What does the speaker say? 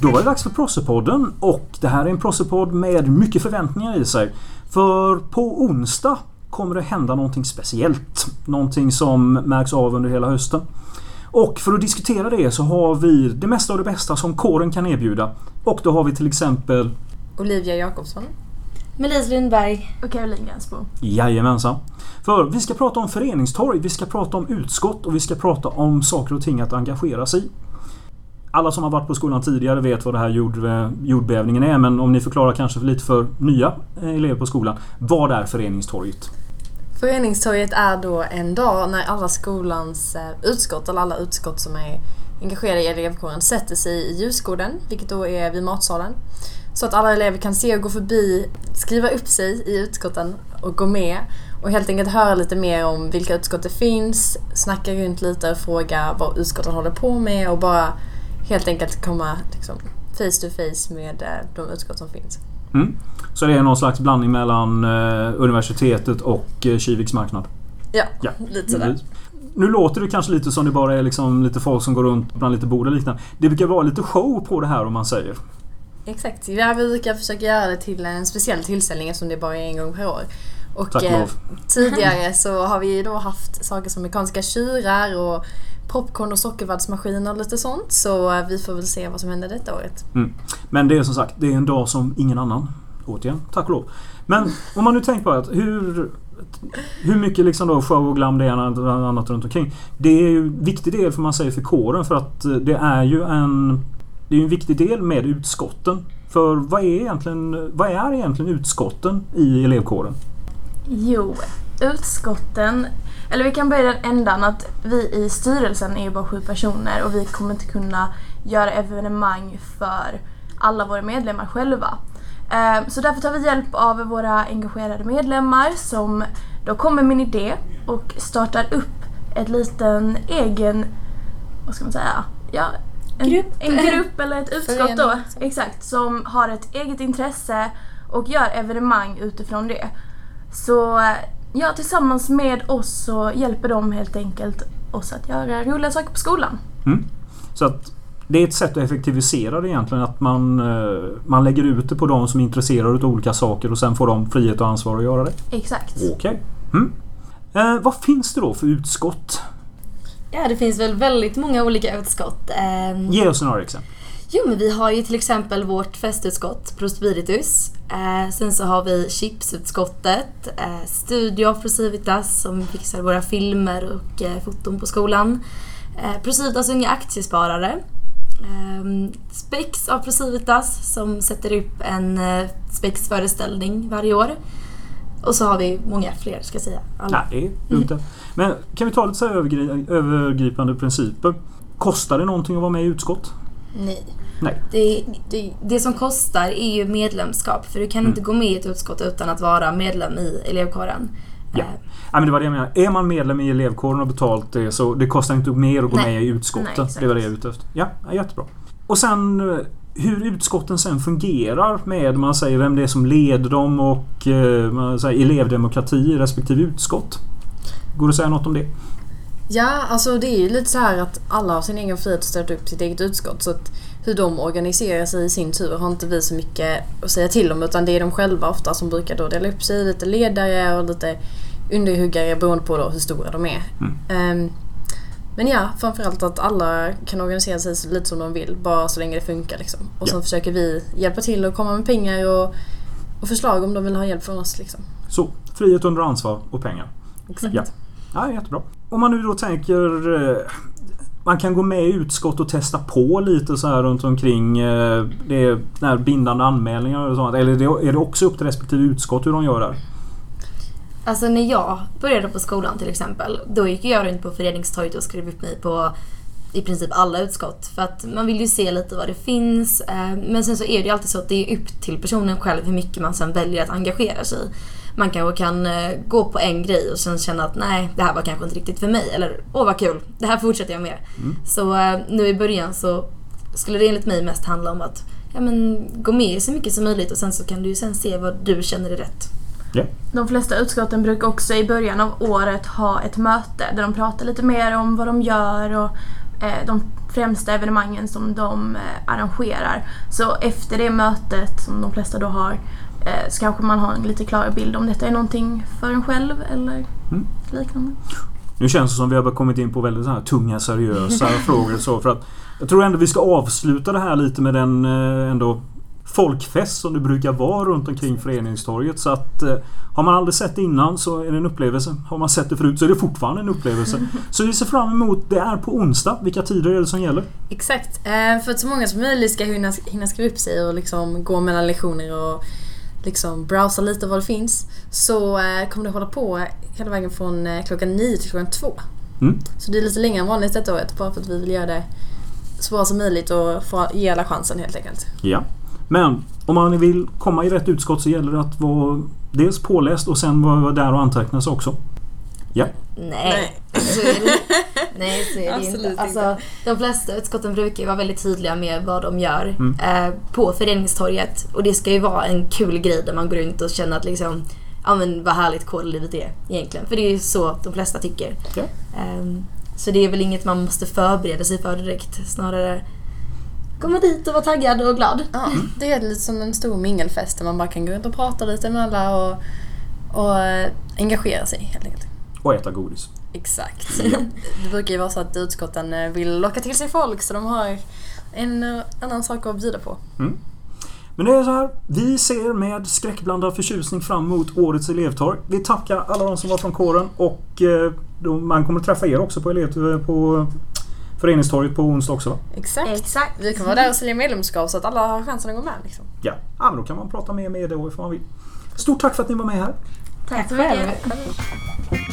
Då var det dags för Prossepodden och det här är en Prossepodd med mycket förväntningar i sig. För på onsdag kommer det hända någonting speciellt. Någonting som märks av under hela hösten. Och för att diskutera det så har vi det mesta av det bästa som kåren kan erbjuda. Och då har vi till exempel Olivia Jakobsson. Melis Lundberg. Och Caroline Gansbo. Jajamensan. För vi ska prata om föreningstorg, vi ska prata om utskott och vi ska prata om saker och ting att engagera sig i. Alla som har varit på skolan tidigare vet vad det här jord, eh, jordbävningen är men om ni förklarar kanske lite för nya eh, elever på skolan. Vad är föreningstorget? Föreningstorget är då en dag när alla skolans eh, utskott, eller alla utskott som är engagerade i elevkåren sätter sig i ljusgården, vilket då är vid matsalen. Så att alla elever kan se och gå förbi, skriva upp sig i utskotten och gå med. Och helt enkelt höra lite mer om vilka utskott det finns, snacka runt lite och fråga vad utskotten håller på med och bara helt enkelt komma liksom, face to face med eh, de utskott som finns. Mm. Så det är någon slags blandning mellan eh, universitetet och eh, Kiviks marknad? Ja, ja. lite sådär. Nu låter det kanske lite som det bara är liksom lite folk som går runt bland lite bord och liknande. Det brukar vara lite show på det här om man säger. Exakt. Vi brukar försöka göra det till en speciell tillställning eftersom det bara är en gång per år. Och eh, tidigare så har vi då haft saker som mekaniska tjurar och popcorn och sockervaddsmaskiner och lite sånt. Så eh, vi får väl se vad som händer detta året. Mm. Men det är som sagt, det är en dag som ingen annan. Återigen, tack och lov. Men om man nu tänker på att hur hur mycket liksom då show och glam det är annat runt omkring. Det är ju en viktig del för man säger för kåren för att eh, det är ju en Det är en viktig del med utskotten. För vad är egentligen, vad är egentligen utskotten i elevkåren? Jo, utskotten eller vi kan börja den ändan att vi i styrelsen är ju bara sju personer och vi kommer inte kunna göra evenemang för alla våra medlemmar själva. Ehm, så därför tar vi hjälp av våra engagerade medlemmar som då kommer med en idé och startar upp ett liten egen, vad ska man säga, ja, en grupp, en grupp eller ett utskott då, exakt, som har ett eget intresse och gör evenemang utifrån det. Så ja, tillsammans med oss så hjälper de helt enkelt oss att göra roliga saker på skolan. Mm. Så att det är ett sätt att effektivisera det egentligen. Att man, eh, man lägger ut det på de som är intresserade av olika saker och sen får de frihet och ansvar att göra det. Exakt. Okej. Okay. Mm. Eh, vad finns det då för utskott? Ja, det finns väl väldigt många olika utskott. Eh, Ge oss några exempel. Jo, men vi har ju till exempel vårt festutskott, Prospiritus. Eh, sen så har vi chipsutskottet, eh, Studio Procivitas som fixar våra filmer och eh, foton på skolan. Eh, Procivitas unga aktiesparare. Eh, Spex av Procivitas som sätter upp en eh, Spex-föreställning varje år. Och så har vi många fler ska jag säga. Alla. Nej, mm. Men kan vi ta lite så övergripande principer? Kostar det någonting att vara med i utskott? Nej. Nej. Det, det, det, som kostar är ju medlemskap. För du kan mm. inte gå med i ett utskott utan att vara medlem i elevkåren. Ja. Eh. ja men det var det jag menade. Är man medlem i elevkåren och betalt det så det kostar inte mer att gå Nej. med i utskottet. Nej, det var det jag är ute efter. Ja, jättebra. Och sen eh, hur utskotten sen fungerar med man säger vem det är som leder dem och eh, man säger, elevdemokrati respektive utskott. Går det att säga något om det? Ja, alltså det är ju lite så här att alla har sin egen frihet att starta upp sitt eget utskott. Så att hur de organiserar sig i sin tur har inte vi så mycket att säga till om utan det är de själva ofta som brukar då dela upp sig lite ledare och lite underhuggare beroende på då hur stora de är. Mm. Um, men ja, framförallt att alla kan organisera sig lite som de vill bara så länge det funkar liksom. Och ja. sen försöker vi hjälpa till och komma med pengar och, och förslag om de vill ha hjälp från oss liksom. Så, frihet under ansvar och pengar. Exakt. Ja ja, jättebra. Om man nu då tänker eh, man kan gå med i utskott och testa på lite så här runt omkring eh, det är bindande anmälningar och sånt. Eller är det också upp till respektive utskott hur de gör där? Alltså när jag började på skolan till exempel, då gick jag runt på föreningstorget och skrev upp mig på i princip alla utskott. För att man vill ju se lite vad det finns. Eh, men sen så är det ju alltid så att det är upp till personen själv hur mycket man sen väljer att engagera sig i man kanske kan eh, gå på en grej och sen känna att nej, det här var kanske inte riktigt för mig. Eller åh vad kul, det här fortsätter jag med. Mm. Så eh, nu i början så skulle det enligt mig mest handla om att ja, men, gå med så mycket som möjligt och sen så kan du ju sen se vad du känner är rätt. Yeah. De flesta utskotten brukar också i början av året ha ett möte där de pratar lite mer om vad de gör och eh, de främsta evenemangen som de eh, arrangerar. Så efter det mötet som de flesta då har eh, så kanske man har en lite klarare bild om detta är någonting för en själv eller Mm. liknande. Nu känns det som vi har kommit in på väldigt så här tunga, seriösa frågor. Så för att jag tror ändå vi ska avsluta det här lite med den eh, ändå folkfest som det brukar vara runt omkring föreningstorget. Så att eh, har man aldrig sett det innan så är det en upplevelse. Har man sett det förut så är det fortfarande en upplevelse. Så vi ser fram emot, det är på onsdag. Vilka tider är det som gäller? Exakt. Eh, För att så många som möjligt ska hinna, hinna skriva upp sig och liksom gå mellan lektioner och liksom browsa lite vad det finns. Så eh, kommer det hålla på hela vägen från eh, klockan 9 till klockan 2. Mm. Så det är lite längre än vanligt detta året bara för att vi vill göra det så bra som möjligt och få ge alla chansen helt enkelt. Ja. Men om man vill komma i rätt utskott så gäller det att vara dels påläst och sen vara där och anteckna sig också. Ja. Nej, så är det, nej, så är det Absolut inte. inte. Alltså, de flesta utskotten brukar ju vara väldigt tydliga med vad de gör Mm. eh, på föreningstorget. Och det ska ju vara en kul grej där man går runt och känner att liksom, ja men vad härligt kårlivet är egentligen. För det är ju så de flesta tycker. Ja. Ehm, så det är väl inget man måste förbereda sig för direkt. Snarare komma dit och vara taggad och glad. Ja, det är lite som en stor mingelfest där man bara kan gå runt och prata lite med alla och, och eh, engagera sig helt enkelt. Och äta godis. Exakt. Det brukar ju vara så att utskotten eh, vill locka till sig folk så de har en eh, annan sak att bjuda på. Men det är så här. Vi ser med skräckblandad förtjusning fram emot årets elevtorg. Vi tackar alla de som var från kåren och eh, man kommer träffa er också på, elev, på föreningstorget på onsdag också va? Exakt. Exakt. Vi kommer vara där och sälja medlemskap så att alla har chansen att gå med. Liksom. Ja. ja men då kan man prata mer med er då ifall man vill. Stort tack för att ni var med här. Tack så själv. mycket.